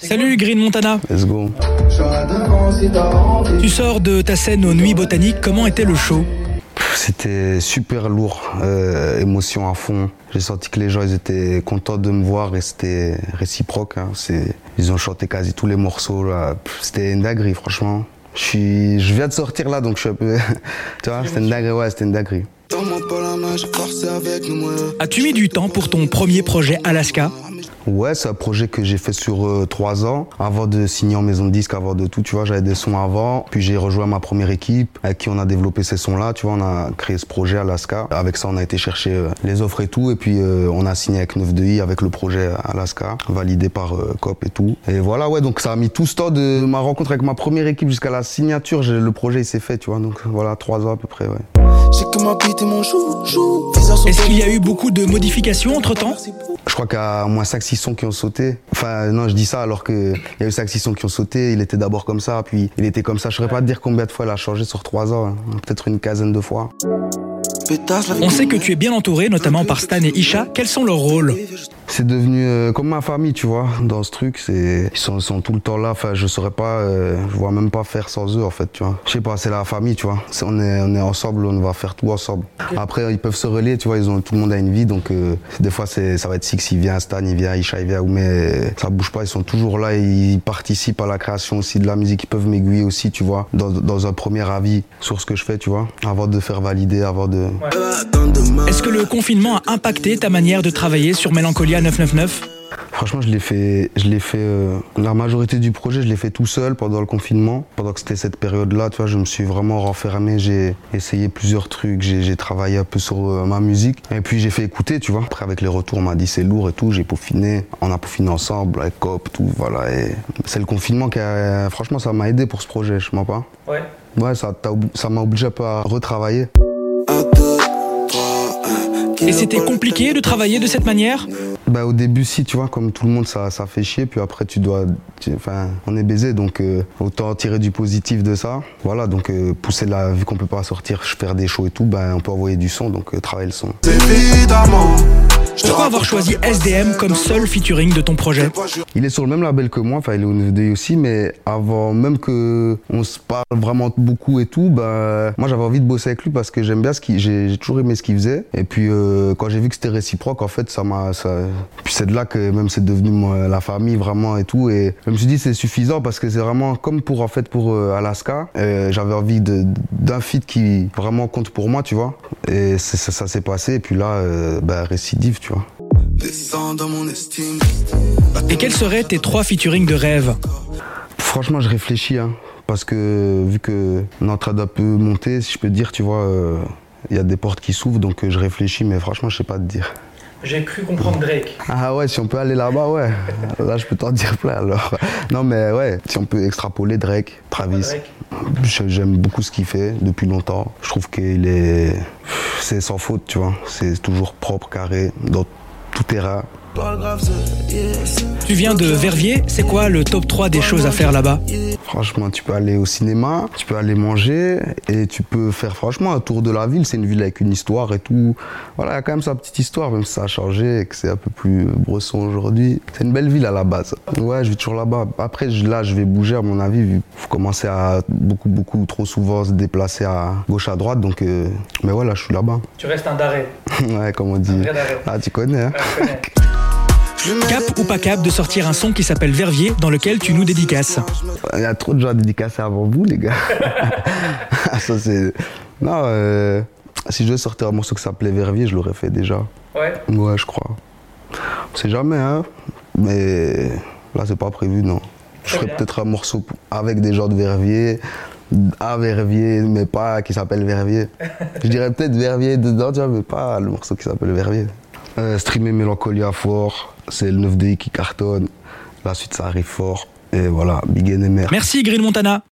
Salut Green Montana. Let's go. Tu sors de ta scène aux Nuits Botaniques. Comment était le show? C'était super lourd, euh, émotion à fond. J'ai senti que les gens ils étaient contents de me voir et c'était réciproque. hein. C'est, ils ont chanté quasi tous les morceaux. C'était une dinguerie, franchement. Je, suis, je viens de sortir là, donc je suis un peu. tu vois, c'était une dinguerie, ouais, c'était une dinguerie. As-tu mis du temps pour ton premier projet Alaska? Ouais, c'est un projet que j'ai fait sur euh, trois ans, avant de signer en maison de disque, avant de tout, tu vois, j'avais des sons avant, puis j'ai rejoint ma première équipe, avec qui on a développé ces sons-là, tu vois, on a créé ce projet Alaska. Avec ça, on a été chercher euh, les offres et tout, et puis euh, on a signé avec 9DI, avec le projet Alaska, validé par COP et tout. Et voilà, ouais, donc ça a mis tout ce temps de ma rencontre avec ma première équipe jusqu'à la signature, le projet il s'est fait, tu vois, donc voilà, trois ans à peu près, ouais. J'ai que ma bite et mon Est-ce qu'il y a eu beaucoup de modifications entre-temps Je crois qu'il y a au moins 5-6 sons qui ont sauté. Enfin, non, je dis ça alors qu'il y a eu 5-6 sons qui ont sauté. Il était d'abord comme ça, puis il était comme ça. Je saurais pas te dire combien de fois il a changé sur 3 ans. hein. Peut-être une quinzaine de fois. On sait que tu es bien entouré, notamment par Stan et Isha. Quels sont leurs rôles? C'est devenu euh, comme ma famille, tu vois, dans ce truc. C'est, ils sont, sont tout le temps là. Enfin, je saurais pas, euh, je vois même pas faire sans eux, en fait, tu vois. Je sais pas, c'est la famille, tu vois. On, est, on est ensemble, on va faire tout ensemble. Après, ils peuvent se relier, tu vois, ils ont, tout le monde a une vie, donc euh, des fois, c'est, ça va être Six, il vient, Stan, il vient, Isha, il vient, mais ça bouge pas, ils sont toujours là, ils participent à la création aussi de la musique, ils peuvent m'aiguiller aussi, tu vois, dans, dans un premier avis sur ce que je fais, tu vois, avant de faire valider, avant de... Est-ce que le confinement a impacté ta manière de travailler sur Mélancolia? 999 Franchement, je l'ai fait, je l'ai fait. euh, la majorité du projet, je l'ai fait tout seul pendant le confinement. Pendant que c'était cette période-là, tu vois, je me suis vraiment renfermé. J'ai essayé plusieurs trucs. J'ai travaillé un peu sur euh, ma musique. Et puis j'ai fait écouter, tu vois. Après, avec les retours, on m'a dit c'est lourd et tout. J'ai peaufiné. On a peaufiné ensemble avec Cop, tout. Voilà. Et c'est le confinement qui a. Franchement, ça m'a aidé pour ce projet. Je mens pas. Ouais. Ouais, ça m'a obligé un peu à retravailler. Et c'était compliqué de travailler de cette manière? Bah au début si tu vois comme tout le monde ça, ça fait chier puis après tu dois enfin on est baisé donc euh, autant tirer du positif de ça voilà donc euh, pousser la vu qu'on peut pas sortir faire des shows et tout ben on peut envoyer du son donc euh, travailler le son Évidemment. Pourquoi avoir choisi SDM comme seul featuring de ton projet il est sur le même label que moi enfin il est au 9 aussi mais avant même que on se parle vraiment beaucoup et tout ben moi j'avais envie de bosser avec lui parce que j'aime bien ce qu'il j'ai toujours aimé ce qu'il faisait. Et puis euh, quand j'ai vu que c'était réciproque en fait ça m'a ça puis c'est de là que même c'est devenu la famille vraiment et tout. Et je me suis dit c'est suffisant parce que c'est vraiment comme pour en fait pour euh, Alaska. J'avais envie d'un feat qui vraiment compte pour moi tu vois. Et ça s'est passé. Et puis là euh, ben, récidive tu vois Descends dans mon estime. Et quels seraient tes trois featuring de rêve Franchement, je réfléchis, hein, parce que vu que on est en train d'un peu monter, si je peux dire, tu vois, euh, il y a des portes qui s'ouvrent, donc euh, je réfléchis, mais franchement, je sais pas te dire. J'ai cru comprendre Drake. Ah ouais, si on peut aller là-bas, ouais. Là, je peux t'en dire plein alors. Non, mais ouais, si on peut extrapoler Drake, Travis. J'aime beaucoup ce qu'il fait depuis longtemps. Je trouve qu'il est. C'est sans faute, tu vois. C'est toujours propre, carré, dans Tu viens de Verviers, c'est quoi le top 3 des choses à faire là-bas? Franchement, tu peux aller au cinéma, tu peux aller manger et tu peux faire franchement un tour de la ville. C'est une ville avec une histoire et tout. Voilà, il y a quand même sa petite histoire, même si ça a changé et que c'est un peu plus bresson aujourd'hui. C'est une belle ville à la base. Ouais, je vis toujours là-bas. Après, là, je vais bouger à mon avis, qu'il faut commencer à beaucoup, beaucoup, trop souvent se déplacer à gauche, à droite. Donc, euh, mais ouais, là, je suis là-bas. Tu restes un d'arrêt. ouais, comme on dit. Ah, tu connais, hein Je mets Cap ou pas cap de sortir un son qui s'appelle Verviers dans lequel tu nous dédicaces Il y a trop de gens à dédicacer avant vous, les gars. ça, c'est. Non, euh, si je devais sortir un morceau qui s'appelait Verviers, je l'aurais fait déjà. Ouais. Ouais, je crois. On sait jamais, hein. Mais là, c'est pas prévu, non. Je ferais peut-être un morceau avec des gens de Verviers, à Verviers, mais pas qui s'appelle Verviers. je dirais peut-être Verviers dedans, tu vois, mais pas le morceau qui s'appelle Verviers. Euh, streamer Mélancolia fort, c'est le 9DI qui cartonne. La suite, ça arrive fort. Et voilà, Big NMR. Merci Green Montana.